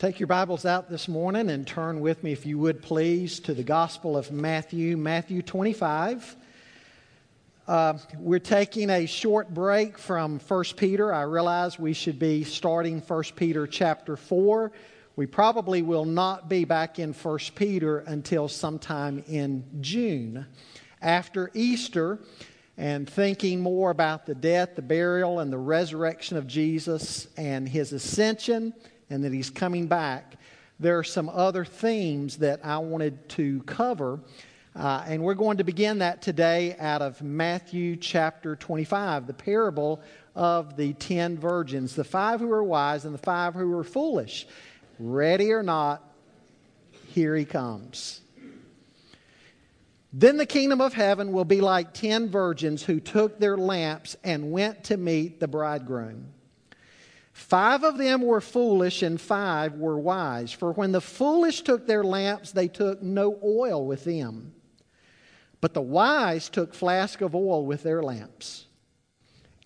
Take your Bibles out this morning and turn with me, if you would please, to the Gospel of Matthew, Matthew 25. Uh, we're taking a short break from 1 Peter. I realize we should be starting 1 Peter chapter 4. We probably will not be back in 1 Peter until sometime in June. After Easter, and thinking more about the death, the burial, and the resurrection of Jesus and his ascension and that he's coming back, there are some other themes that I wanted to cover. Uh, and we're going to begin that today out of Matthew chapter 25, the parable of the ten virgins, the five who were wise and the five who were foolish. Ready or not, here he comes. Then the kingdom of heaven will be like ten virgins who took their lamps and went to meet the bridegroom. Five of them were foolish and five were wise. For when the foolish took their lamps, they took no oil with them. But the wise took flask of oil with their lamps.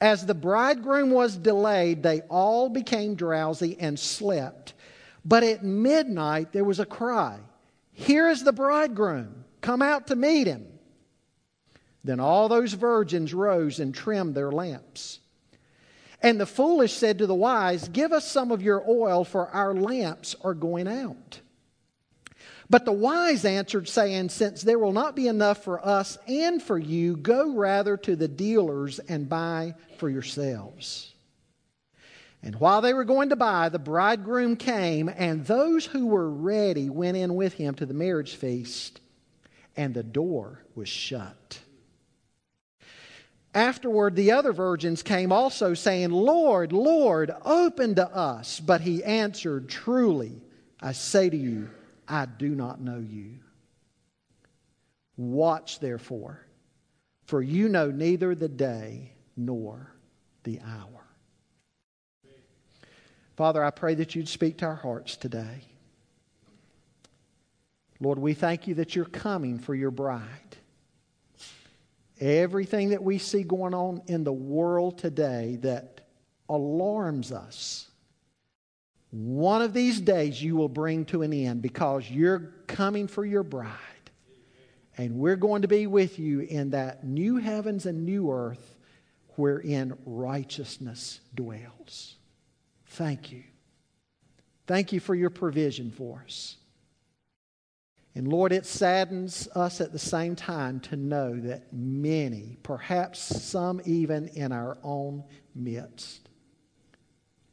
As the bridegroom was delayed, they all became drowsy and slept. But at midnight there was a cry Here is the bridegroom, come out to meet him. Then all those virgins rose and trimmed their lamps. And the foolish said to the wise, Give us some of your oil, for our lamps are going out. But the wise answered, saying, Since there will not be enough for us and for you, go rather to the dealers and buy for yourselves. And while they were going to buy, the bridegroom came, and those who were ready went in with him to the marriage feast, and the door was shut. Afterward, the other virgins came also, saying, Lord, Lord, open to us. But he answered, Truly, I say to you, I do not know you. Watch therefore, for you know neither the day nor the hour. Father, I pray that you'd speak to our hearts today. Lord, we thank you that you're coming for your bride. Everything that we see going on in the world today that alarms us, one of these days you will bring to an end because you're coming for your bride. And we're going to be with you in that new heavens and new earth wherein righteousness dwells. Thank you. Thank you for your provision for us. And Lord, it saddens us at the same time to know that many, perhaps some even in our own midst,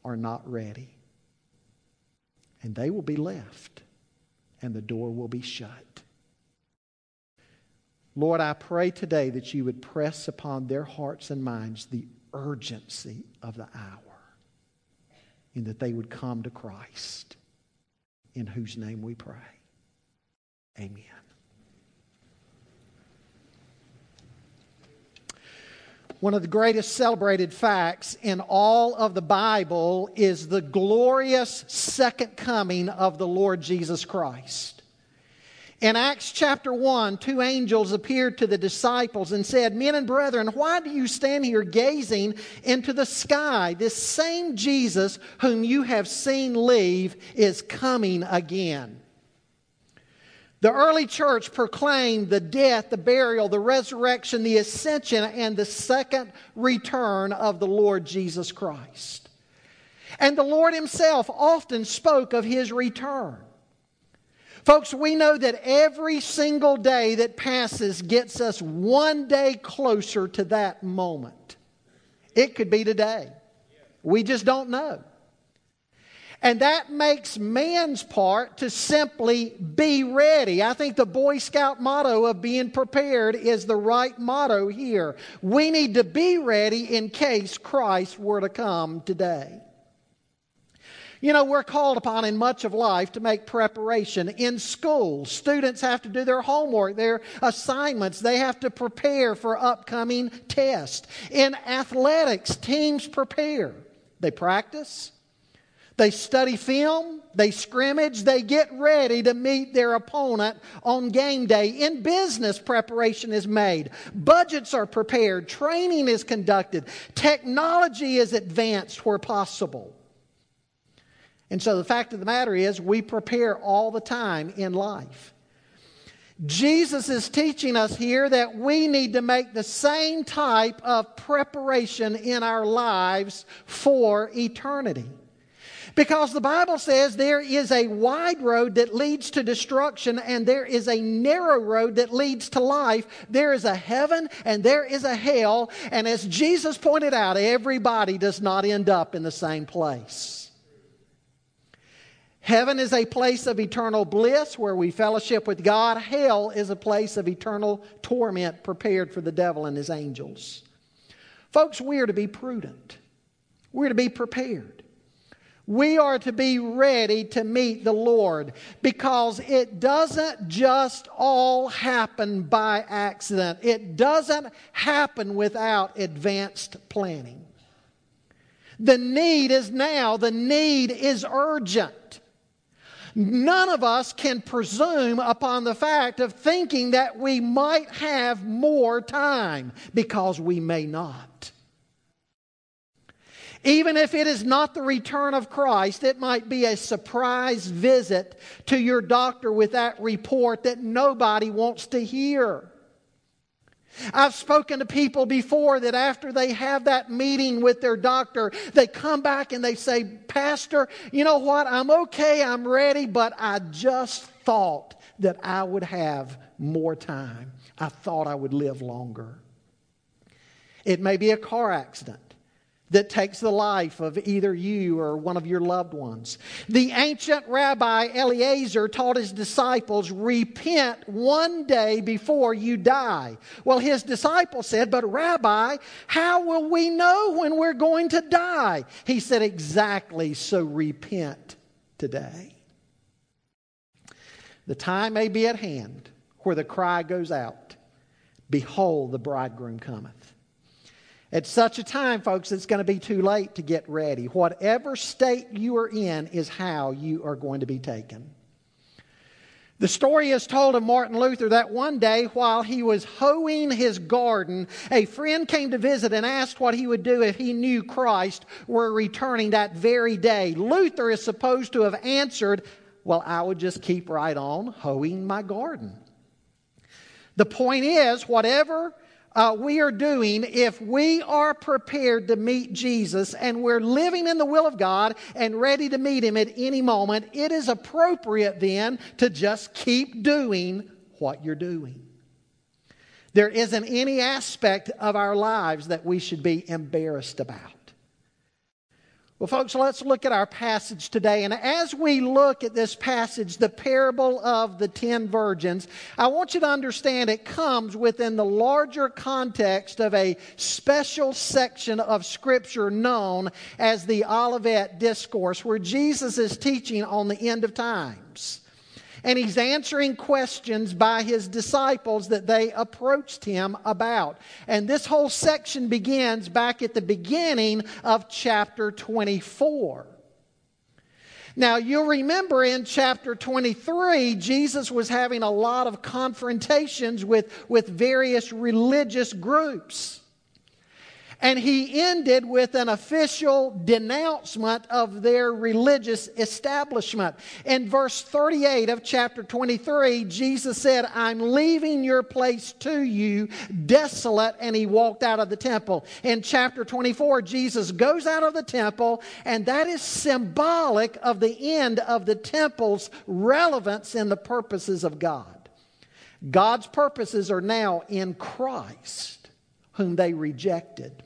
are not ready. And they will be left, and the door will be shut. Lord, I pray today that you would press upon their hearts and minds the urgency of the hour, and that they would come to Christ, in whose name we pray. Amen. One of the greatest celebrated facts in all of the Bible is the glorious second coming of the Lord Jesus Christ. In Acts chapter 1, two angels appeared to the disciples and said, Men and brethren, why do you stand here gazing into the sky? This same Jesus whom you have seen leave is coming again. The early church proclaimed the death, the burial, the resurrection, the ascension, and the second return of the Lord Jesus Christ. And the Lord Himself often spoke of His return. Folks, we know that every single day that passes gets us one day closer to that moment. It could be today. We just don't know. And that makes man's part to simply be ready. I think the Boy Scout motto of being prepared is the right motto here. We need to be ready in case Christ were to come today. You know, we're called upon in much of life to make preparation. In school, students have to do their homework, their assignments. They have to prepare for upcoming tests. In athletics, teams prepare. They practice, they study film, they scrimmage, they get ready to meet their opponent on game day. In business, preparation is made, budgets are prepared, training is conducted, technology is advanced where possible. And so the fact of the matter is, we prepare all the time in life. Jesus is teaching us here that we need to make the same type of preparation in our lives for eternity. Because the Bible says there is a wide road that leads to destruction and there is a narrow road that leads to life. There is a heaven and there is a hell. And as Jesus pointed out, everybody does not end up in the same place. Heaven is a place of eternal bliss where we fellowship with God. Hell is a place of eternal torment prepared for the devil and his angels. Folks, we are to be prudent. We're to be prepared. We are to be ready to meet the Lord because it doesn't just all happen by accident. It doesn't happen without advanced planning. The need is now, the need is urgent. None of us can presume upon the fact of thinking that we might have more time because we may not. Even if it is not the return of Christ, it might be a surprise visit to your doctor with that report that nobody wants to hear. I've spoken to people before that after they have that meeting with their doctor, they come back and they say, Pastor, you know what? I'm okay, I'm ready, but I just thought that I would have more time. I thought I would live longer. It may be a car accident that takes the life of either you or one of your loved ones. The ancient rabbi Eliezer taught his disciples, repent one day before you die. Well, his disciples said, but Rabbi, how will we know when we're going to die? He said, exactly, so repent today. The time may be at hand where the cry goes out, Behold, the bridegroom cometh. At such a time, folks, it's going to be too late to get ready. Whatever state you are in is how you are going to be taken. The story is told of Martin Luther that one day while he was hoeing his garden, a friend came to visit and asked what he would do if he knew Christ were returning that very day. Luther is supposed to have answered, Well, I would just keep right on hoeing my garden. The point is, whatever uh, we are doing if we are prepared to meet Jesus and we're living in the will of God and ready to meet Him at any moment, it is appropriate then to just keep doing what you're doing. There isn't any aspect of our lives that we should be embarrassed about. Well, folks, let's look at our passage today. And as we look at this passage, the parable of the ten virgins, I want you to understand it comes within the larger context of a special section of Scripture known as the Olivet Discourse, where Jesus is teaching on the end of times and he's answering questions by his disciples that they approached him about. And this whole section begins back at the beginning of chapter 24. Now, you'll remember in chapter 23, Jesus was having a lot of confrontations with, with various religious groups. And he ended with an official denouncement of their religious establishment. In verse 38 of chapter 23, Jesus said, I'm leaving your place to you desolate, and he walked out of the temple. In chapter 24, Jesus goes out of the temple, and that is symbolic of the end of the temple's relevance in the purposes of God. God's purposes are now in Christ, whom they rejected.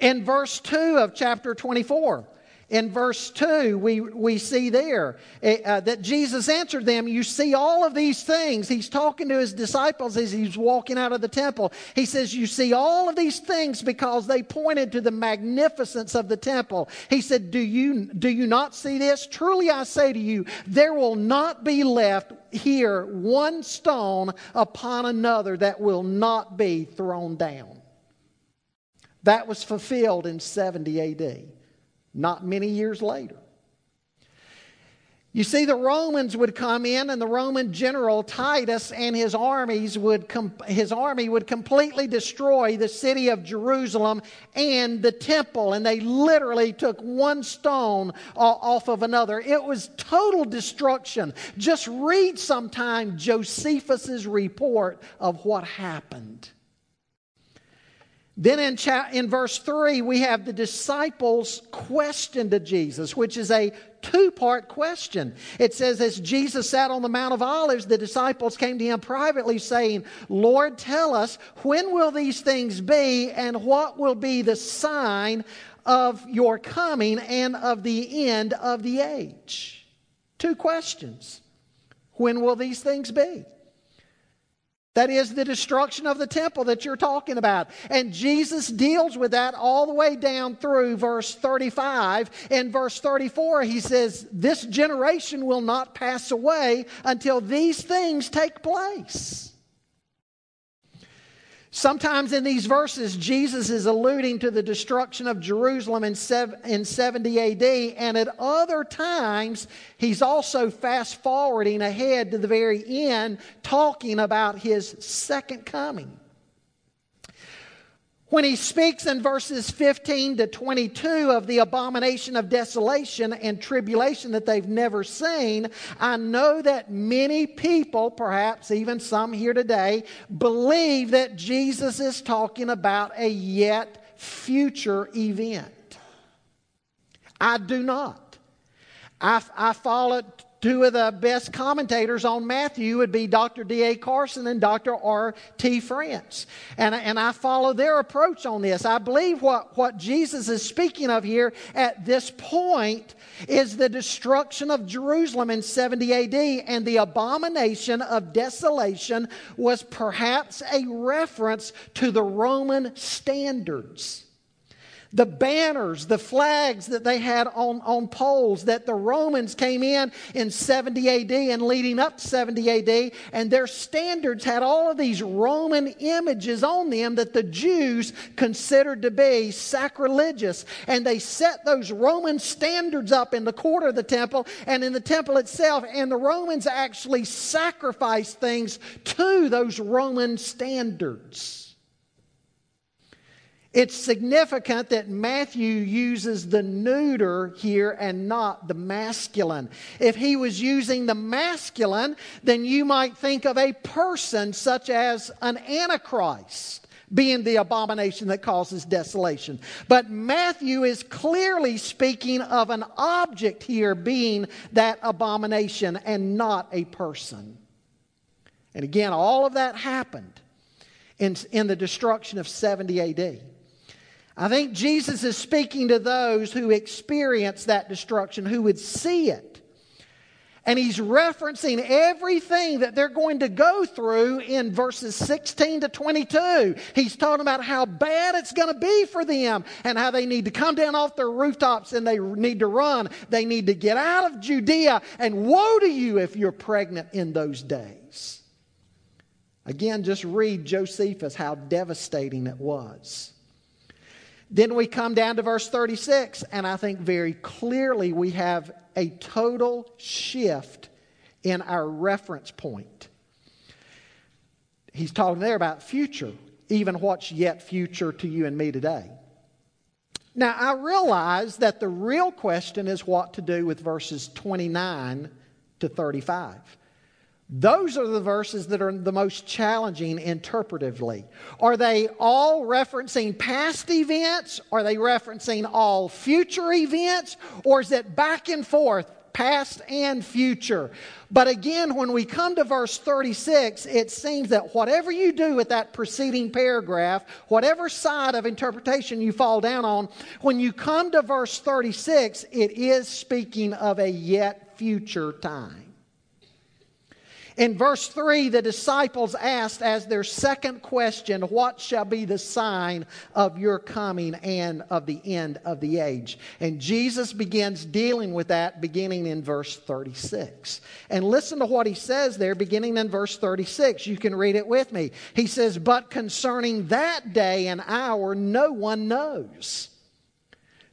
In verse 2 of chapter 24, in verse 2, we, we see there eh, uh, that Jesus answered them, You see all of these things. He's talking to his disciples as he's walking out of the temple. He says, You see all of these things because they pointed to the magnificence of the temple. He said, Do you, do you not see this? Truly I say to you, there will not be left here one stone upon another that will not be thrown down. That was fulfilled in 70 AD, not many years later. You see, the Romans would come in, and the Roman general Titus and his armies would com- his army would completely destroy the city of Jerusalem and the temple, and they literally took one stone off of another. It was total destruction. Just read sometime Josephus's report of what happened. Then in, cha- in verse 3, we have the disciples' question to Jesus, which is a two part question. It says, As Jesus sat on the Mount of Olives, the disciples came to him privately, saying, Lord, tell us, when will these things be, and what will be the sign of your coming and of the end of the age? Two questions. When will these things be? That is the destruction of the temple that you're talking about. And Jesus deals with that all the way down through verse 35. In verse 34, he says, This generation will not pass away until these things take place. Sometimes in these verses, Jesus is alluding to the destruction of Jerusalem in 70 AD, and at other times, he's also fast forwarding ahead to the very end, talking about his second coming. When he speaks in verses 15 to 22 of the abomination of desolation and tribulation that they've never seen, I know that many people, perhaps even some here today, believe that Jesus is talking about a yet future event. I do not. I, I follow Two of the best commentators on Matthew would be Dr. D.A. Carson and Dr. R.T. France. And, and I follow their approach on this. I believe what, what Jesus is speaking of here at this point is the destruction of Jerusalem in 70 AD, and the abomination of desolation was perhaps a reference to the Roman standards the banners, the flags that they had on, on poles that the Romans came in in 70 AD and leading up to 70 AD, and their standards had all of these Roman images on them that the Jews considered to be sacrilegious. And they set those Roman standards up in the court of the temple and in the temple itself, and the Romans actually sacrificed things to those Roman standards. It's significant that Matthew uses the neuter here and not the masculine. If he was using the masculine, then you might think of a person such as an antichrist being the abomination that causes desolation. But Matthew is clearly speaking of an object here being that abomination and not a person. And again, all of that happened in, in the destruction of 70 AD. I think Jesus is speaking to those who experience that destruction, who would see it. And he's referencing everything that they're going to go through in verses 16 to 22. He's talking about how bad it's going to be for them and how they need to come down off their rooftops and they need to run. They need to get out of Judea. And woe to you if you're pregnant in those days. Again, just read Josephus, how devastating it was. Then we come down to verse 36, and I think very clearly we have a total shift in our reference point. He's talking there about future, even what's yet future to you and me today. Now, I realize that the real question is what to do with verses 29 to 35. Those are the verses that are the most challenging interpretively. Are they all referencing past events? Are they referencing all future events? Or is it back and forth, past and future? But again, when we come to verse 36, it seems that whatever you do with that preceding paragraph, whatever side of interpretation you fall down on, when you come to verse 36, it is speaking of a yet future time. In verse 3, the disciples asked as their second question, What shall be the sign of your coming and of the end of the age? And Jesus begins dealing with that beginning in verse 36. And listen to what he says there, beginning in verse 36. You can read it with me. He says, But concerning that day and hour, no one knows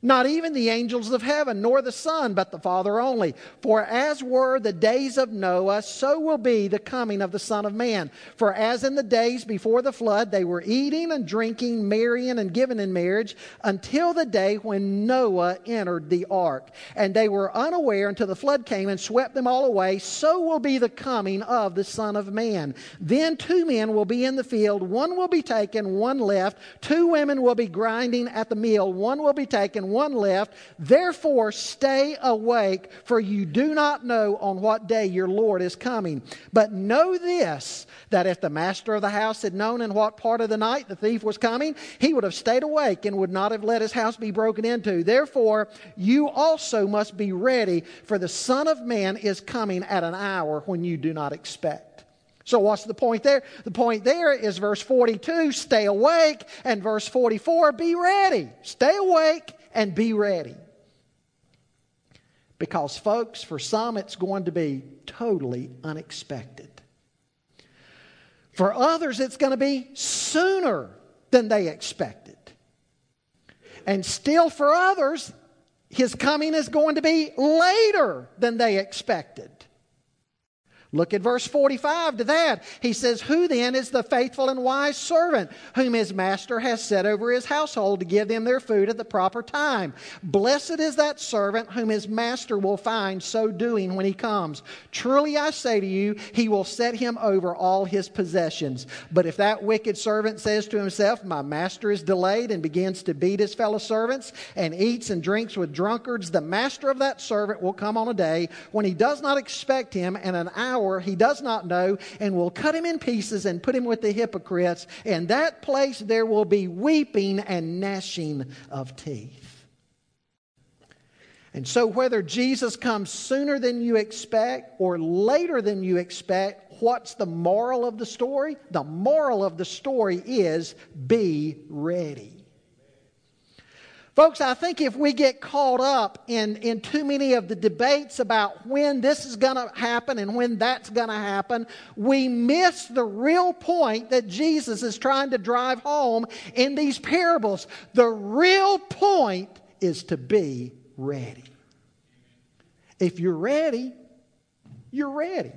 not even the angels of heaven, nor the Son, but the Father only. For as were the days of Noah, so will be the coming of the Son of Man. For as in the days before the flood, they were eating and drinking, marrying and giving in marriage, until the day when Noah entered the ark. And they were unaware until the flood came and swept them all away, so will be the coming of the Son of Man. Then two men will be in the field, one will be taken, one left. Two women will be grinding at the mill, one will be taken, one left. Therefore, stay awake, for you do not know on what day your Lord is coming. But know this that if the master of the house had known in what part of the night the thief was coming, he would have stayed awake and would not have let his house be broken into. Therefore, you also must be ready, for the Son of Man is coming at an hour when you do not expect. So, what's the point there? The point there is verse 42 stay awake, and verse 44 be ready. Stay awake and be ready. Because, folks, for some it's going to be totally unexpected. For others, it's going to be sooner than they expected. And still, for others, his coming is going to be later than they expected. Look at verse 45 to that. He says, Who then is the faithful and wise servant whom his master has set over his household to give them their food at the proper time? Blessed is that servant whom his master will find so doing when he comes. Truly I say to you, he will set him over all his possessions. But if that wicked servant says to himself, My master is delayed, and begins to beat his fellow servants, and eats and drinks with drunkards, the master of that servant will come on a day when he does not expect him, and an hour he does not know, and will cut him in pieces and put him with the hypocrites. In that place there will be weeping and gnashing of teeth. And so, whether Jesus comes sooner than you expect or later than you expect, what's the moral of the story? The moral of the story is be ready. Folks, I think if we get caught up in, in too many of the debates about when this is going to happen and when that's going to happen, we miss the real point that Jesus is trying to drive home in these parables. The real point is to be ready. If you're ready, you're ready.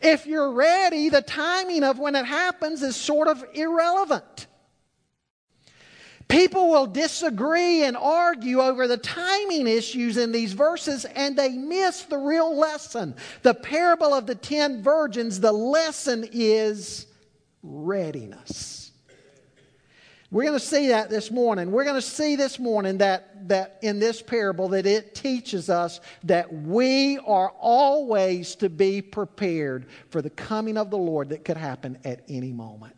If you're ready, the timing of when it happens is sort of irrelevant. People will disagree and argue over the timing issues in these verses, and they miss the real lesson. The parable of the ten virgins, the lesson is readiness. We're going to see that this morning. We're going to see this morning that, that in this parable that it teaches us that we are always to be prepared for the coming of the Lord that could happen at any moment.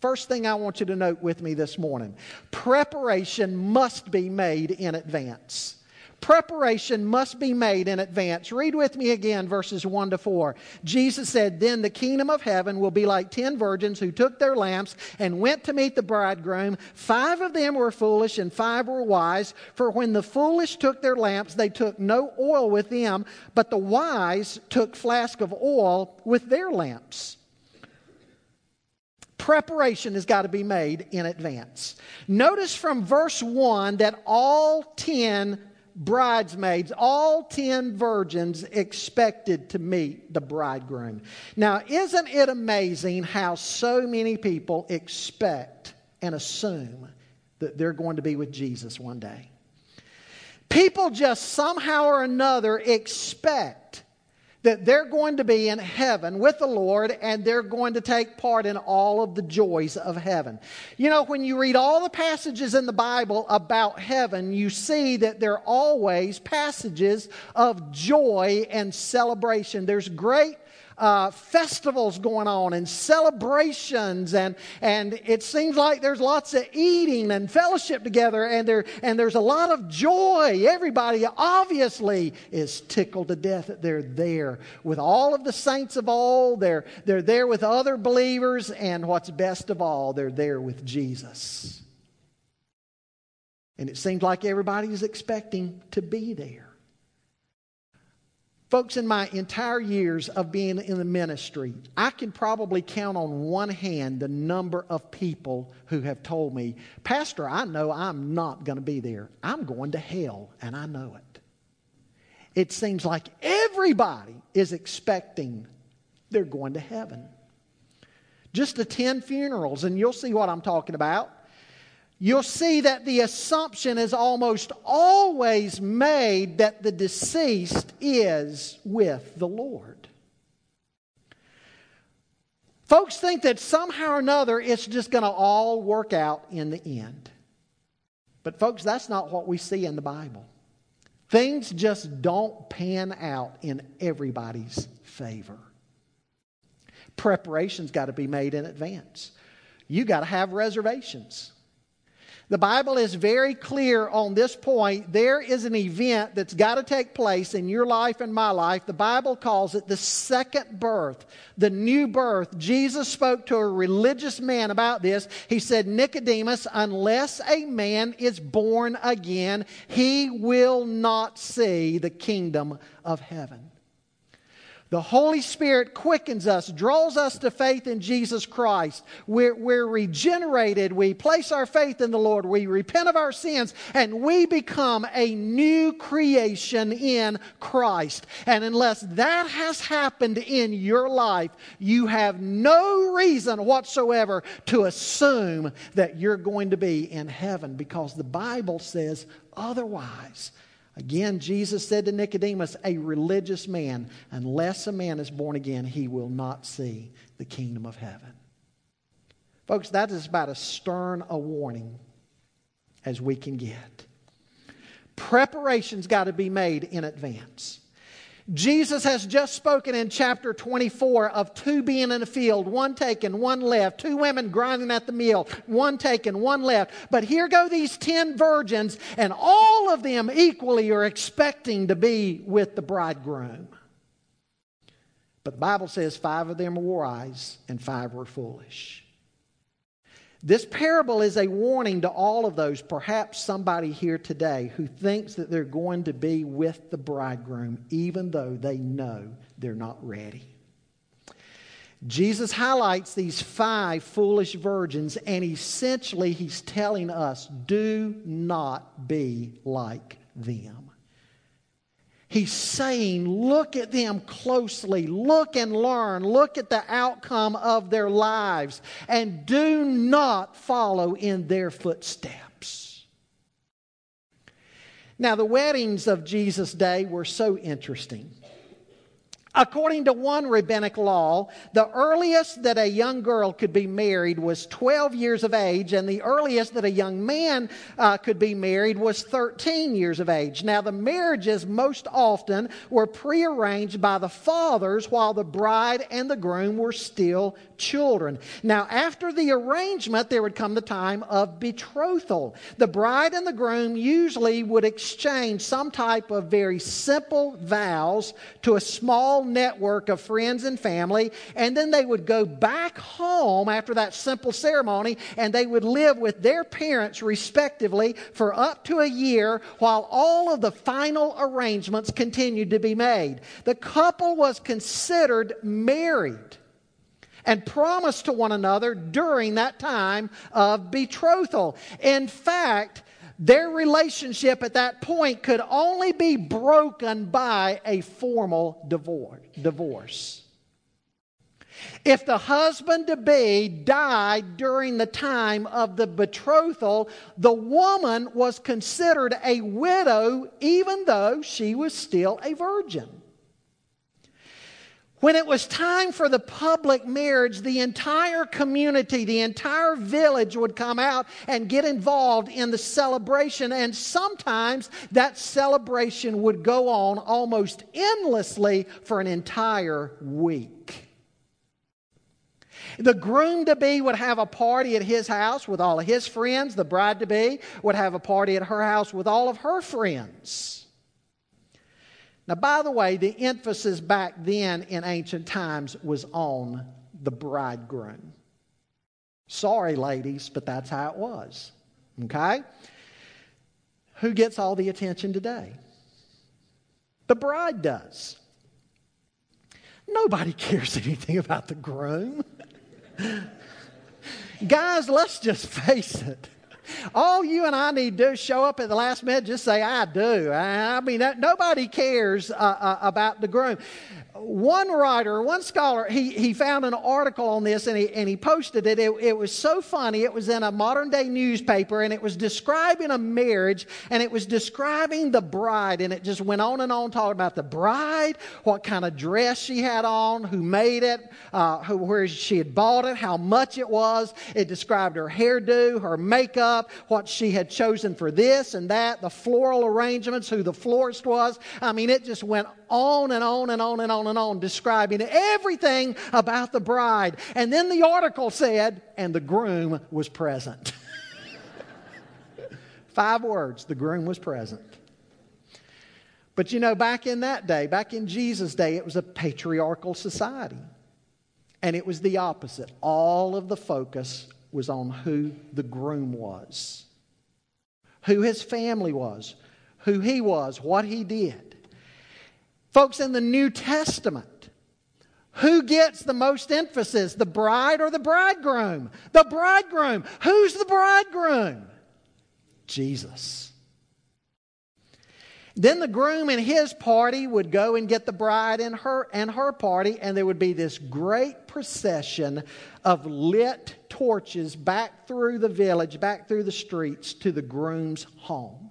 First thing I want you to note with me this morning preparation must be made in advance. Preparation must be made in advance. Read with me again verses 1 to 4. Jesus said, Then the kingdom of heaven will be like ten virgins who took their lamps and went to meet the bridegroom. Five of them were foolish and five were wise. For when the foolish took their lamps, they took no oil with them, but the wise took flask of oil with their lamps preparation has got to be made in advance. Notice from verse 1 that all 10 bridesmaids, all 10 virgins expected to meet the bridegroom. Now, isn't it amazing how so many people expect and assume that they're going to be with Jesus one day? People just somehow or another expect that they're going to be in heaven with the Lord and they're going to take part in all of the joys of heaven. You know, when you read all the passages in the Bible about heaven, you see that there are always passages of joy and celebration. There's great uh, festivals going on and celebrations, and, and it seems like there's lots of eating and fellowship together, and, there, and there's a lot of joy. Everybody obviously is tickled to death that they're there with all of the saints of old. They're, they're there with other believers, and what's best of all, they're there with Jesus. And it seems like everybody is expecting to be there. Folks, in my entire years of being in the ministry, I can probably count on one hand the number of people who have told me, Pastor, I know I'm not going to be there. I'm going to hell, and I know it. It seems like everybody is expecting they're going to heaven. Just attend funerals, and you'll see what I'm talking about you'll see that the assumption is almost always made that the deceased is with the Lord. Folks think that somehow or another it's just going to all work out in the end. But, folks, that's not what we see in the Bible. Things just don't pan out in everybody's favor. Preparation's got to be made in advance. You got to have reservations. The Bible is very clear on this point. There is an event that's got to take place in your life and my life. The Bible calls it the second birth, the new birth. Jesus spoke to a religious man about this. He said, Nicodemus, unless a man is born again, he will not see the kingdom of heaven. The Holy Spirit quickens us, draws us to faith in Jesus Christ. We're, we're, regenerated. We place our faith in the Lord. We repent of our sins, and we become a new creation in Christ. And unless that has happened in your life, you have no reason whatsoever to assume that you're going to be in heaven because the Bible says otherwise. Again, Jesus said to Nicodemus, a religious man, unless a man is born again, he will not see the kingdom of heaven. Folks, that is about as stern a warning as we can get. Preparation's got to be made in advance. Jesus has just spoken in chapter 24 of two being in a field, one taken, one left, two women grinding at the mill, one taken, one left. But here go these 10 virgins, and all of them equally are expecting to be with the bridegroom. But the Bible says five of them were wise and five were foolish. This parable is a warning to all of those, perhaps somebody here today, who thinks that they're going to be with the bridegroom, even though they know they're not ready. Jesus highlights these five foolish virgins, and essentially he's telling us do not be like them. He's saying, look at them closely, look and learn, look at the outcome of their lives, and do not follow in their footsteps. Now, the weddings of Jesus' day were so interesting. According to one rabbinic law, the earliest that a young girl could be married was 12 years of age, and the earliest that a young man uh, could be married was 13 years of age. Now, the marriages most often were prearranged by the fathers while the bride and the groom were still children. Now, after the arrangement, there would come the time of betrothal. The bride and the groom usually would exchange some type of very simple vows to a small network of friends and family, and then they would go back home after that simple ceremony and they would live with their parents respectively for up to a year while all of the final arrangements continued to be made. The couple was considered married and promised to one another during that time of betrothal. In fact, their relationship at that point could only be broken by a formal divorce. If the husband to be died during the time of the betrothal, the woman was considered a widow even though she was still a virgin. When it was time for the public marriage, the entire community, the entire village would come out and get involved in the celebration. And sometimes that celebration would go on almost endlessly for an entire week. The groom to be would have a party at his house with all of his friends. The bride to be would have a party at her house with all of her friends. Now, by the way, the emphasis back then in ancient times was on the bridegroom. Sorry, ladies, but that's how it was. Okay? Who gets all the attention today? The bride does. Nobody cares anything about the groom. Guys, let's just face it. All you and I need to do is show up at the last minute, just say, I do. I mean, nobody cares uh, uh, about the groom one writer, one scholar, he, he found an article on this and he, and he posted it. it. It was so funny. It was in a modern day newspaper and it was describing a marriage and it was describing the bride. And it just went on and on talking about the bride, what kind of dress she had on, who made it, uh, who, where she had bought it, how much it was. It described her hairdo, her makeup, what she had chosen for this and that, the floral arrangements, who the florist was. I mean, it just went on and on and on and on and on, describing everything about the bride. And then the article said, and the groom was present. Five words the groom was present. But you know, back in that day, back in Jesus' day, it was a patriarchal society. And it was the opposite. All of the focus was on who the groom was, who his family was, who he was, what he did. Folks, in the New Testament, who gets the most emphasis, the bride or the bridegroom? The bridegroom. Who's the bridegroom? Jesus. Then the groom and his party would go and get the bride and her and her party, and there would be this great procession of lit torches back through the village, back through the streets to the groom's home.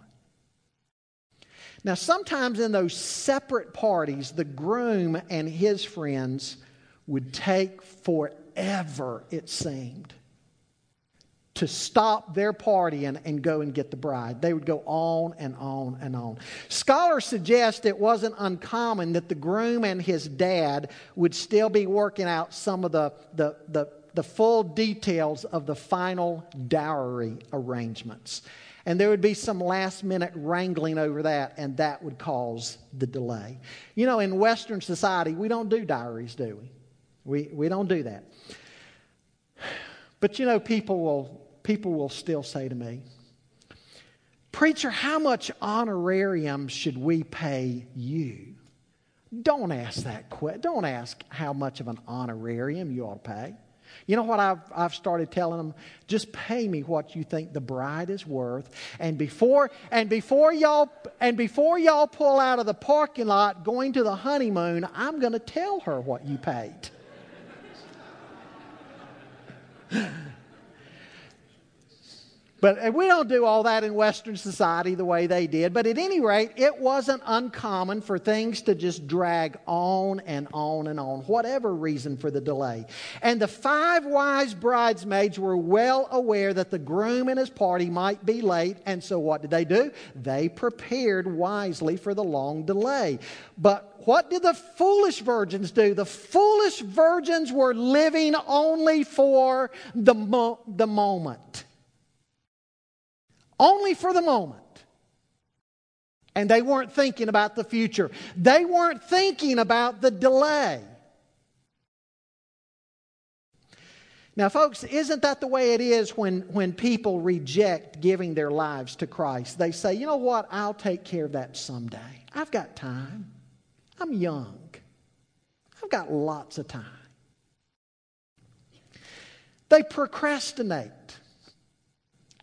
Now, sometimes in those separate parties, the groom and his friends would take forever, it seemed, to stop their party and, and go and get the bride. They would go on and on and on. Scholars suggest it wasn't uncommon that the groom and his dad would still be working out some of the, the, the, the full details of the final dowry arrangements. And there would be some last minute wrangling over that, and that would cause the delay. You know, in Western society, we don't do dowries, do we? We, we don't do that. But you know, people will, people will still say to me, Preacher, how much honorarium should we pay you? Don't ask that question. Don't ask how much of an honorarium you ought to pay. You know what I've, I've started telling them? Just pay me what you think the bride is worth. And before, and before y'all, and before y'all pull out of the parking lot going to the honeymoon, I'm going to tell her what you paid. But we don't do all that in Western society the way they did. But at any rate, it wasn't uncommon for things to just drag on and on and on, whatever reason for the delay. And the five wise bridesmaids were well aware that the groom and his party might be late. And so what did they do? They prepared wisely for the long delay. But what did the foolish virgins do? The foolish virgins were living only for the, mo- the moment only for the moment. And they weren't thinking about the future, they weren't thinking about the delay. Now, folks, isn't that the way it is when, when people reject giving their lives to Christ? They say, you know what, I'll take care of that someday. I've got time. I'm young. I've got lots of time. They procrastinate.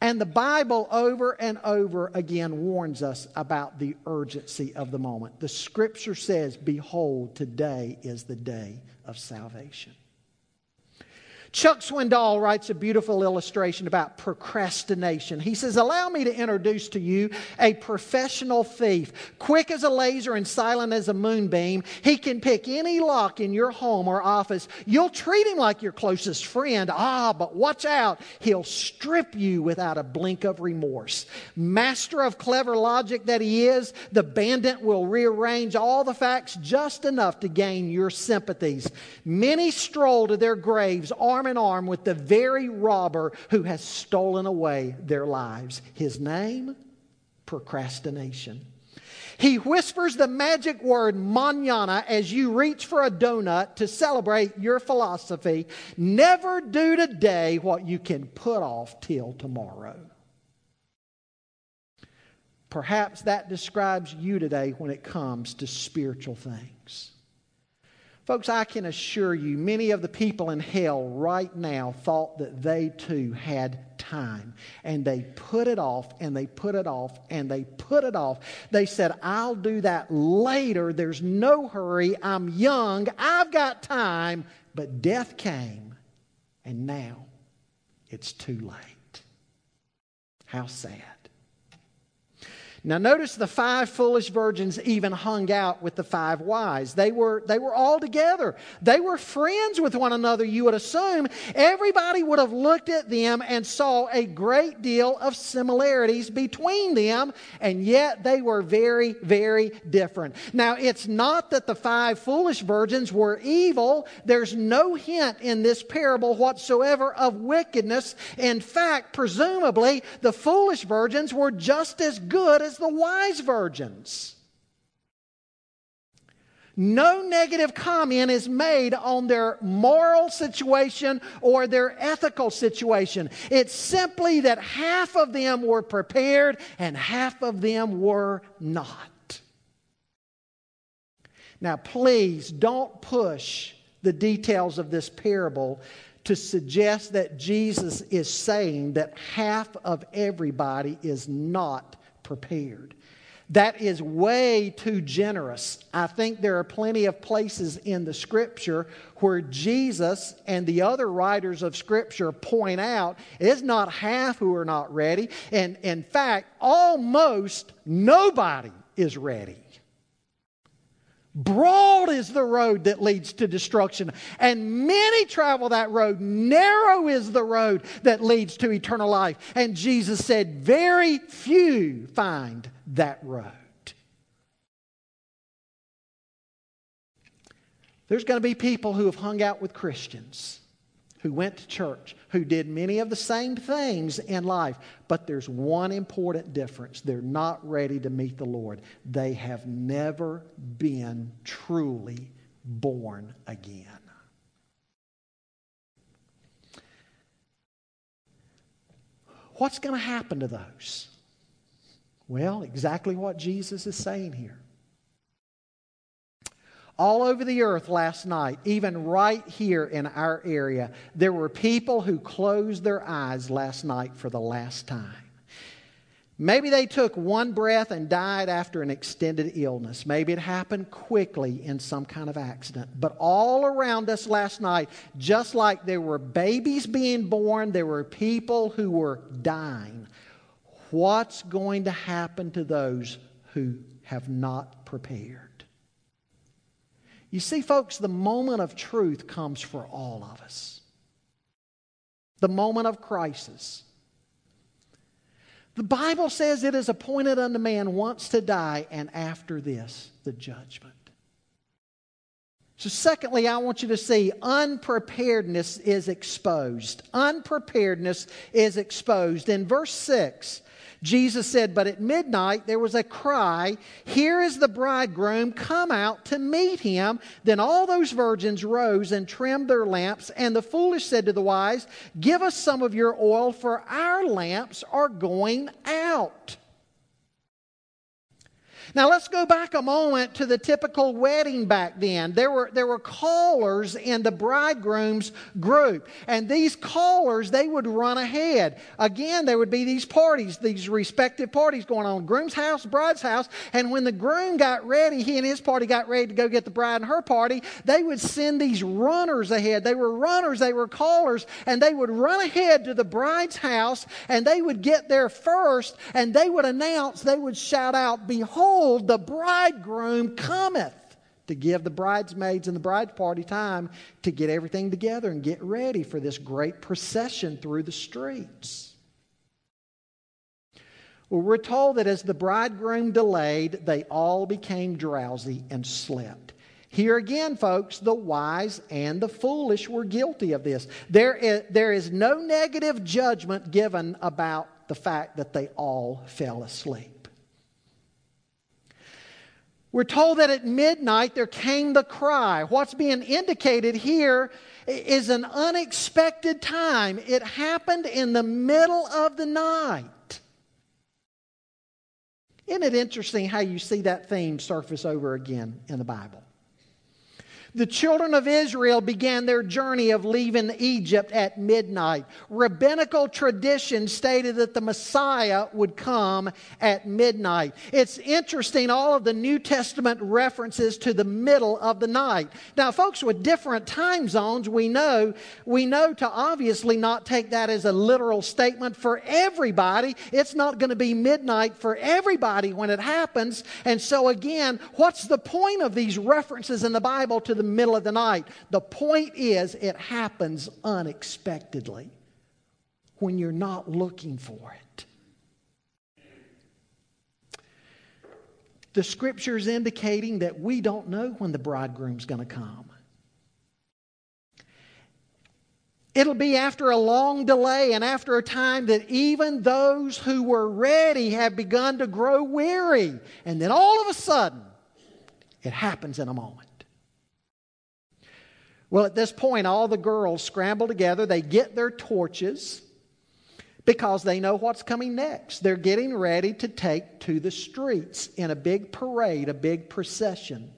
And the Bible over and over again warns us about the urgency of the moment. The scripture says, Behold, today is the day of salvation. Chuck Swindoll writes a beautiful illustration about procrastination. He says, Allow me to introduce to you a professional thief. Quick as a laser and silent as a moonbeam, he can pick any lock in your home or office. You'll treat him like your closest friend. Ah, but watch out. He'll strip you without a blink of remorse. Master of clever logic that he is, the bandit will rearrange all the facts just enough to gain your sympathies. Many stroll to their graves armed arm in arm with the very robber who has stolen away their lives. His name? Procrastination. He whispers the magic word manana as you reach for a donut to celebrate your philosophy. Never do today what you can put off till tomorrow. Perhaps that describes you today when it comes to spiritual things. Folks, I can assure you, many of the people in hell right now thought that they too had time. And they put it off and they put it off and they put it off. They said, I'll do that later. There's no hurry. I'm young. I've got time. But death came, and now it's too late. How sad. Now, notice the five foolish virgins even hung out with the five wise. They were, they were all together. They were friends with one another, you would assume. Everybody would have looked at them and saw a great deal of similarities between them, and yet they were very, very different. Now, it's not that the five foolish virgins were evil. There's no hint in this parable whatsoever of wickedness. In fact, presumably, the foolish virgins were just as good as as the wise virgins. No negative comment is made on their moral situation or their ethical situation. It's simply that half of them were prepared and half of them were not. Now, please don't push the details of this parable to suggest that Jesus is saying that half of everybody is not prepared. That is way too generous. I think there are plenty of places in the scripture where Jesus and the other writers of scripture point out it's not half who are not ready. And in fact, almost nobody is ready. Broad is the road that leads to destruction, and many travel that road. Narrow is the road that leads to eternal life. And Jesus said, Very few find that road. There's going to be people who have hung out with Christians who went to church, who did many of the same things in life, but there's one important difference. They're not ready to meet the Lord. They have never been truly born again. What's going to happen to those? Well, exactly what Jesus is saying here all over the earth last night, even right here in our area, there were people who closed their eyes last night for the last time. Maybe they took one breath and died after an extended illness. Maybe it happened quickly in some kind of accident. But all around us last night, just like there were babies being born, there were people who were dying. What's going to happen to those who have not prepared? You see, folks, the moment of truth comes for all of us. The moment of crisis. The Bible says it is appointed unto man once to die, and after this, the judgment. So, secondly, I want you to see unpreparedness is exposed. Unpreparedness is exposed. In verse 6, Jesus said, But at midnight there was a cry, Here is the bridegroom, come out to meet him. Then all those virgins rose and trimmed their lamps. And the foolish said to the wise, Give us some of your oil, for our lamps are going out. Now let's go back a moment to the typical wedding back then. There were, there were callers in the bridegroom's group. And these callers, they would run ahead. Again, there would be these parties, these respective parties going on. Groom's house, bride's house. And when the groom got ready, he and his party got ready to go get the bride and her party, they would send these runners ahead. They were runners, they were callers, and they would run ahead to the bride's house and they would get there first and they would announce, they would shout out, Behold, Behold, the bridegroom cometh to give the bridesmaids and the bride party time to get everything together and get ready for this great procession through the streets. Well, we're told that as the bridegroom delayed, they all became drowsy and slept. Here again, folks, the wise and the foolish were guilty of this. There is, there is no negative judgment given about the fact that they all fell asleep. We're told that at midnight there came the cry. What's being indicated here is an unexpected time. It happened in the middle of the night. Isn't it interesting how you see that theme surface over again in the Bible? The children of Israel began their journey of leaving Egypt at midnight. Rabbinical tradition stated that the Messiah would come at midnight. It's interesting, all of the New Testament references to the middle of the night. Now, folks with different time zones, we know, we know to obviously not take that as a literal statement for everybody. It's not going to be midnight for everybody when it happens. And so, again, what's the point of these references in the Bible to the middle of the night. The point is, it happens unexpectedly when you're not looking for it. The scripture's indicating that we don't know when the bridegroom's going to come. It'll be after a long delay and after a time that even those who were ready have begun to grow weary. And then all of a sudden, it happens in a moment. Well, at this point, all the girls scramble together. They get their torches because they know what's coming next. They're getting ready to take to the streets in a big parade, a big procession.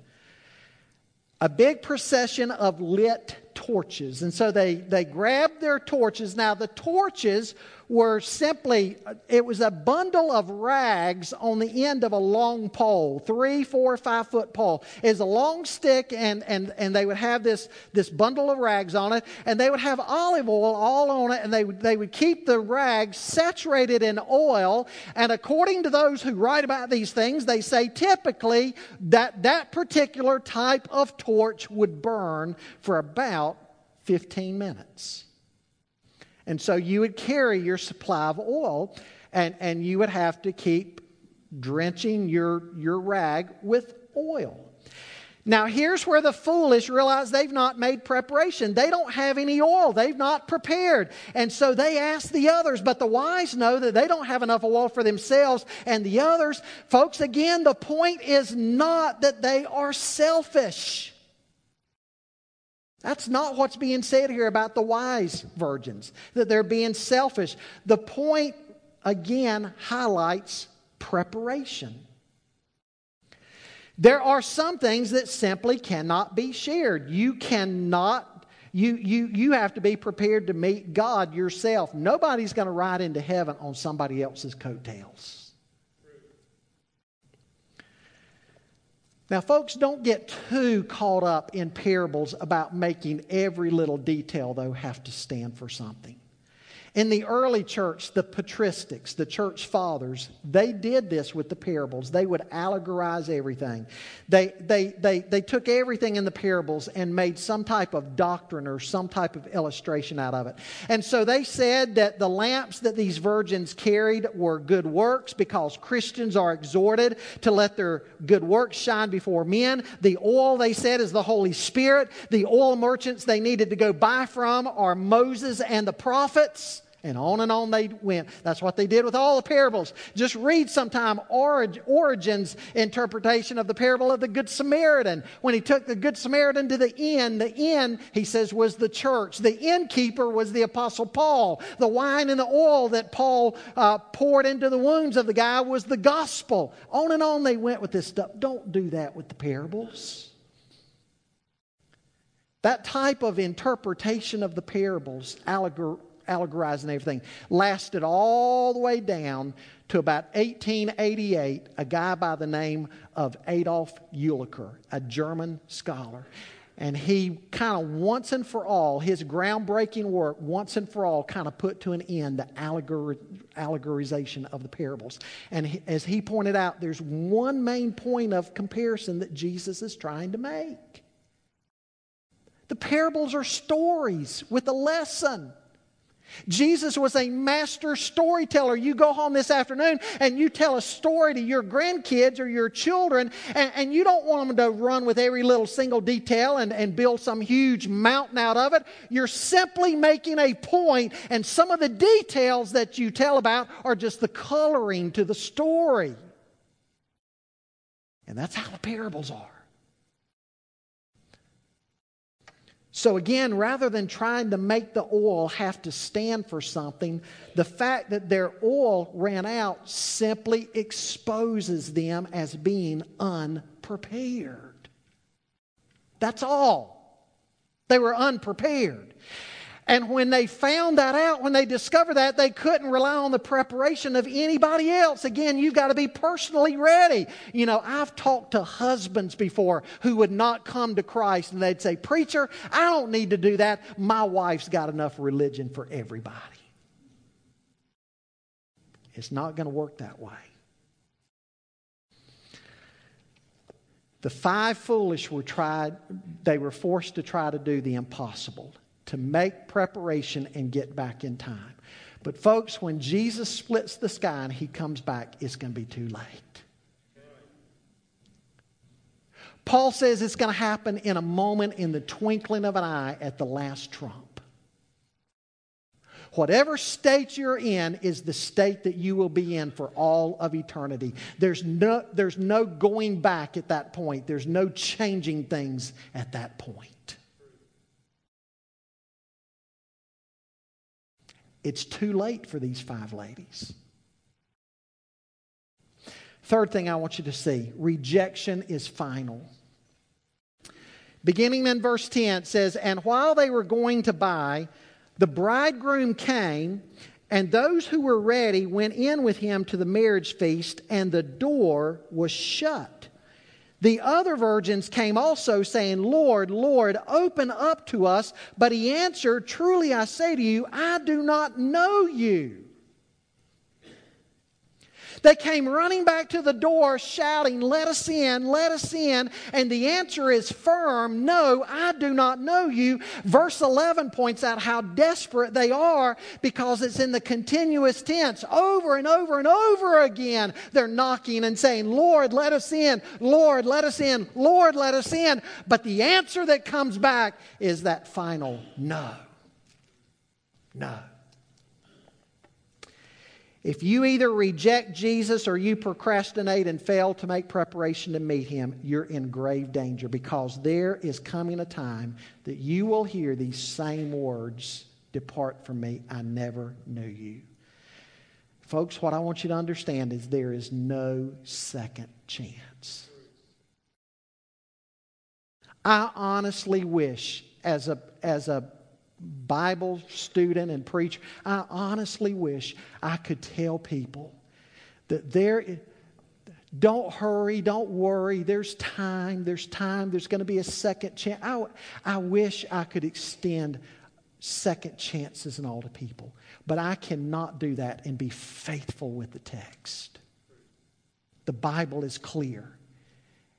A big procession of lit torches. And so they, they grab their torches. Now, the torches were simply, it was a bundle of rags on the end of a long pole, three, four, five foot pole. It's a long stick, and, and, and they would have this, this bundle of rags on it, and they would have olive oil all on it, and they would, they would keep the rags saturated in oil. And according to those who write about these things, they say typically that that particular type of torch would burn for about 15 minutes. And so you would carry your supply of oil and, and you would have to keep drenching your, your rag with oil. Now, here's where the foolish realize they've not made preparation. They don't have any oil. They've not prepared. And so they ask the others, but the wise know that they don't have enough oil for themselves and the others. Folks, again, the point is not that they are selfish. That's not what's being said here about the wise virgins, that they're being selfish. The point, again, highlights preparation. There are some things that simply cannot be shared. You cannot, you, you, you have to be prepared to meet God yourself. Nobody's going to ride into heaven on somebody else's coattails. Now, folks, don't get too caught up in parables about making every little detail, though, have to stand for something. In the early church, the patristics, the church fathers, they did this with the parables. They would allegorize everything. They, they, they, they took everything in the parables and made some type of doctrine or some type of illustration out of it. And so they said that the lamps that these virgins carried were good works because Christians are exhorted to let their good works shine before men. The oil, they said, is the Holy Spirit. The oil merchants they needed to go buy from are Moses and the prophets. And on and on they went. That's what they did with all the parables. Just read sometime Origen's interpretation of the parable of the Good Samaritan. When he took the Good Samaritan to the inn, the inn, he says, was the church. The innkeeper was the Apostle Paul. The wine and the oil that Paul uh, poured into the wounds of the guy was the gospel. On and on they went with this stuff. Don't do that with the parables. That type of interpretation of the parables, allegor- allegorizing everything, lasted all the way down to about 1888. A guy by the name of Adolf Jülicher, a German scholar. And he kind of once and for all, his groundbreaking work, once and for all, kind of put to an end the allegor- allegorization of the parables. And he, as he pointed out, there's one main point of comparison that Jesus is trying to make. The parables are stories with a lesson. Jesus was a master storyteller. You go home this afternoon and you tell a story to your grandkids or your children, and, and, you don't want them to run with every little single detail and, and build some huge mountain out of it. You're simply making a point, and some of the details that you tell about are just the coloring to the story. And that's how the parables are. So, again, rather than trying to make the oil have to stand for something, the fact that their oil ran out simply exposes them as being unprepared. That's all. They were unprepared. And when they found that out, when they discovered that, they couldn't rely on the preparation of anybody else. Again, you've got to be personally ready. You know, I've talked to husbands before who would not come to Christ and they'd say, Preacher, I don't need to do that. My wife's got enough religion for everybody. It's not going to work that way. The five foolish were tried, they were forced to try to do the impossible to make preparation and get back in time. But, folks, when Jesus splits the sky and he comes back, it's going to be too late. Paul says it's going to happen in a moment, in the twinkling of an eye, at the last trump. Whatever state you're in is the state that you will be in for all of eternity. There's no, there's no going back at that point, there's no changing things at that point. It's too late for these five ladies. Third thing I want you to see rejection is final. Beginning in verse 10, it says, And while they were going to buy, the bridegroom came, and those who were ready went in with him to the marriage feast, and the door was shut. The other virgins came also, saying, Lord, Lord, open up to us. But he answered, Truly I say to you, I do not know you. They came running back to the door, shouting, Let us in, let us in. And the answer is firm No, I do not know you. Verse 11 points out how desperate they are because it's in the continuous tense. Over and over and over again, they're knocking and saying, Lord, let us in, Lord, let us in, Lord, let us in. But the answer that comes back is that final no. No. If you either reject Jesus or you procrastinate and fail to make preparation to meet him, you're in grave danger because there is coming a time that you will hear these same words Depart from me, I never knew you. Folks, what I want you to understand is there is no second chance. I honestly wish, as a, as a Bible student and preacher, I honestly wish I could tell people that there, don't hurry, don't worry, there's time, there's time, there's going to be a second chance. I, I wish I could extend second chances and all to people, but I cannot do that and be faithful with the text. The Bible is clear.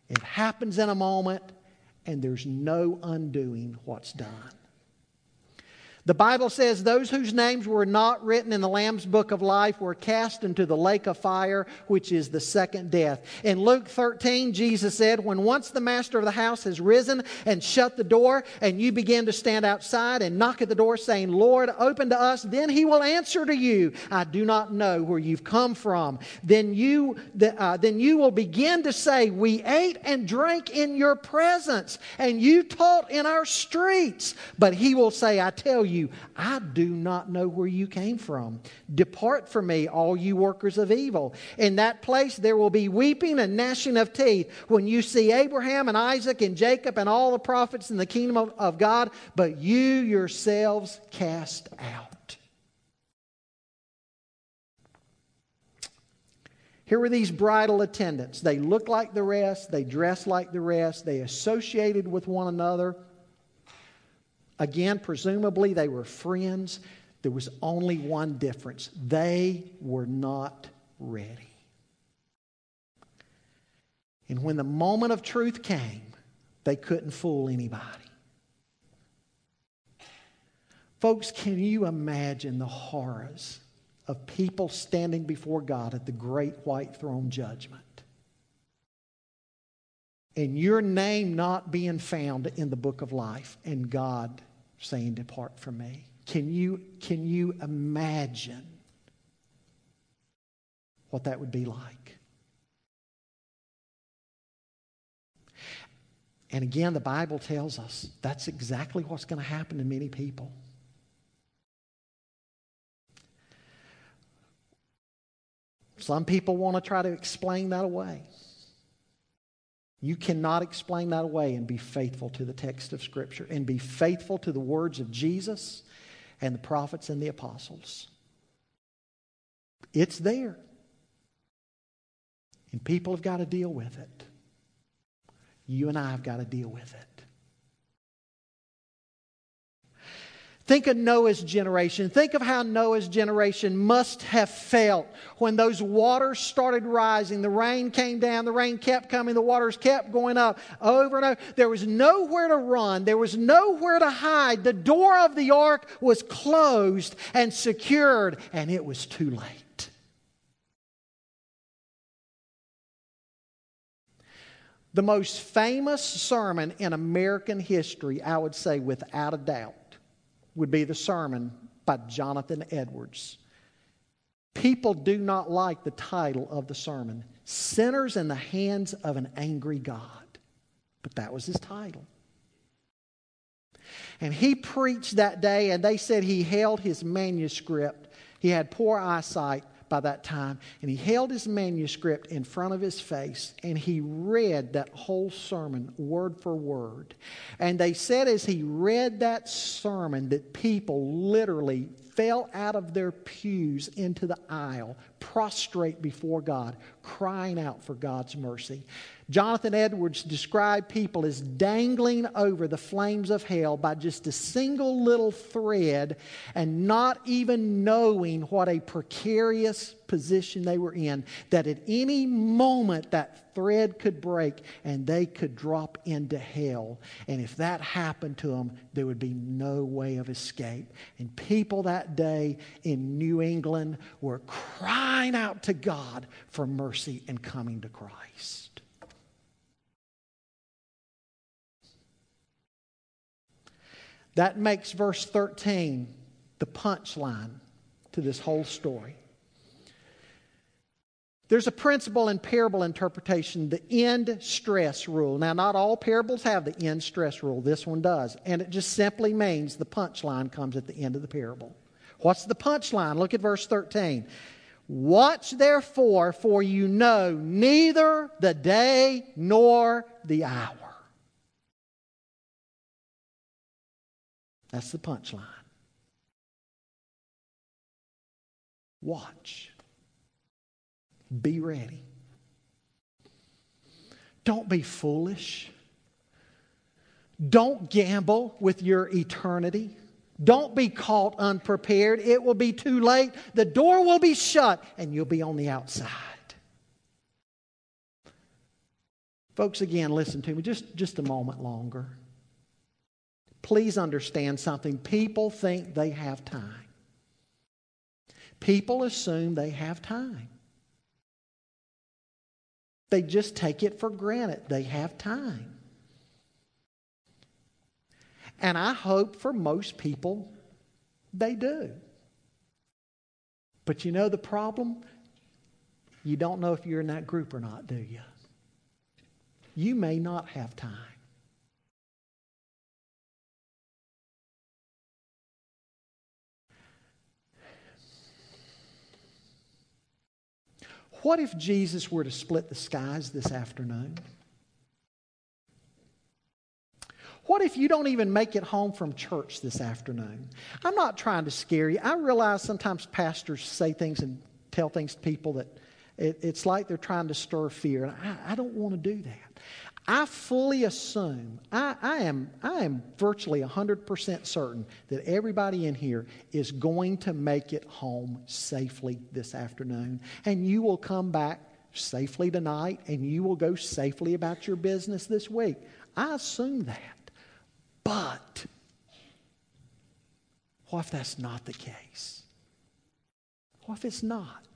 It happens in a moment, and there's no undoing what's done. The Bible says those whose names were not written in the Lamb's book of life were cast into the lake of fire, which is the second death. In Luke 13, Jesus said, When once the master of the house has risen and shut the door, and you begin to stand outside and knock at the door, saying, Lord, open to us, then he will answer to you, I do not know where you've come from. Then you, uh, then you will begin to say, We ate and drank in your presence, and you taught in our streets. But he will say, I tell you, you, I do not know where you came from. Depart from me, all you workers of evil. In that place there will be weeping and gnashing of teeth when you see Abraham and Isaac and Jacob and all the prophets in the kingdom of, of God, but you yourselves cast out. Here were these bridal attendants. They looked like the rest, they dressed like the rest, they associated with one another. Again, presumably they were friends. There was only one difference they were not ready. And when the moment of truth came, they couldn't fool anybody. Folks, can you imagine the horrors of people standing before God at the great white throne judgment? And your name not being found in the book of life, and God saying, Depart from me. Can you, can you imagine what that would be like? And again, the Bible tells us that's exactly what's going to happen to many people. Some people want to try to explain that away. You cannot explain that away and be faithful to the text of Scripture and be faithful to the words of Jesus and the prophets and the apostles. It's there. And people have got to deal with it. You and I have got to deal with it. Think of Noah's generation. Think of how Noah's generation must have felt when those waters started rising. The rain came down, the rain kept coming, the waters kept going up over and over. There was nowhere to run, there was nowhere to hide. The door of the ark was closed and secured, and it was too late. The most famous sermon in American history, I would say without a doubt would be the sermon by Jonathan Edwards. People do not like the title of the sermon Sinners in the Hands of an Angry God. But that was his title. And he preached that day, and they said he held his manuscript. He had poor eyesight by that time, and he held his manuscript in front of his face and he read that whole sermon word for word. And they said as he read that sermon that people literally fell out of their pews into the aisle, prostrate before God, crying out for God's mercy. Jonathan Edwards described people as dangling over the flames of hell by just a single little thread and not even knowing what a precarious position they were in. That at any moment that thread could break and they could drop into hell. And if that happened to them, there would be no way of escape. And people that day in New England were crying out to God for mercy and coming to Christ. That makes verse 13 the punchline to this whole story. There's a principle in parable interpretation, the end stress rule. Now, not all parables have the end stress rule. This one does. And it just simply means the punchline comes at the end of the parable. What's the punchline? Look at verse 13. Watch therefore, for you know neither the day nor the hour. That's the punchline. Watch. Be ready. Don't be foolish. Don't gamble with your eternity. Don't be caught unprepared. It will be too late. The door will be shut and you'll be on the outside. Folks, again, listen to me just, just a moment longer please understand something. People think they have time. People assume they have time. They just take it for granted they have time. And I hope for most people they do. But you know the problem? You don't know if you're in that group or not, do you? You may not have time. What if Jesus were to split the skies this afternoon? What if you don't even make it home from church this afternoon? I'm not trying to scare you. I realize sometimes pastors say things and tell things to people that it, it's like they're trying to stir fear. And I, I don't want to do that. I fully assume, I, I, am, I am virtually 100% certain that everybody in here is going to make it home safely this afternoon. And you will come back safely tonight and you will go safely about your business this week. I assume that. But what if that's not the case? What if it's not?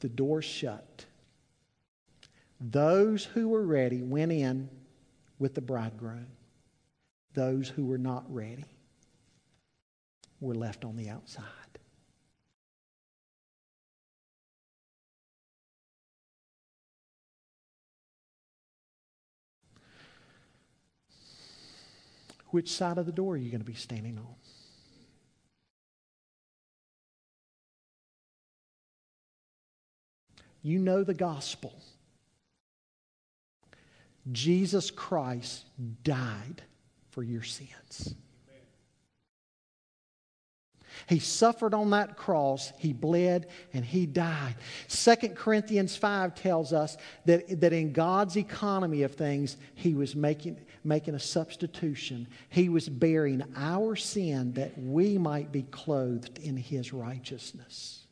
The door shut. Those who were ready went in with the bridegroom. Those who were not ready were left on the outside. Which side of the door are you going to be standing on? You know the gospel. Jesus Christ died for your sins. He suffered on that cross, he bled, and he died. 2 Corinthians 5 tells us that, that in God's economy of things, he was making, making a substitution. He was bearing our sin that we might be clothed in his righteousness.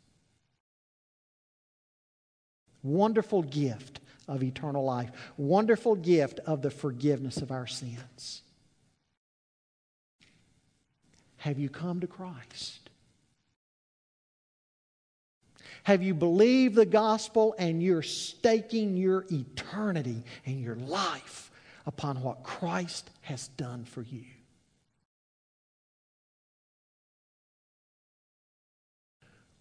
Wonderful gift of eternal life. Wonderful gift of the forgiveness of our sins. Have you come to Christ? Have you believed the gospel and you're staking your eternity and your life upon what Christ has done for you?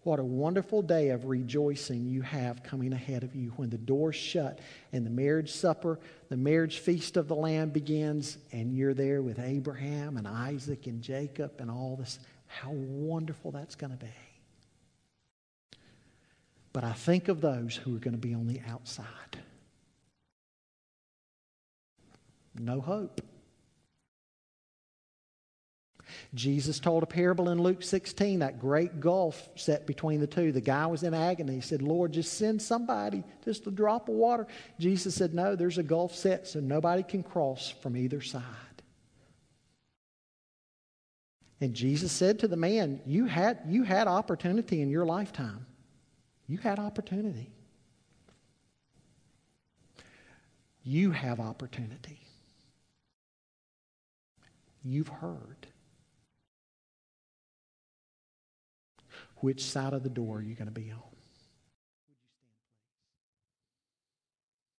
What a wonderful day of rejoicing you have coming ahead of you when the doors shut and the marriage supper, the marriage feast of the Lamb begins, and you're there with Abraham and Isaac and Jacob and all this. How wonderful that's going to be. But I think of those who are going to be on the outside. No hope. Jesus told a parable in Luke 16, that great gulf set between the two. The guy was in agony. He said, Lord, just send somebody, just a drop of water. Jesus said, No, there's a gulf set so nobody can cross from either side. And Jesus said to the man, You had, you had opportunity in your lifetime. You had opportunity. You have opportunity. You've heard. Which side of the door are you going to be on?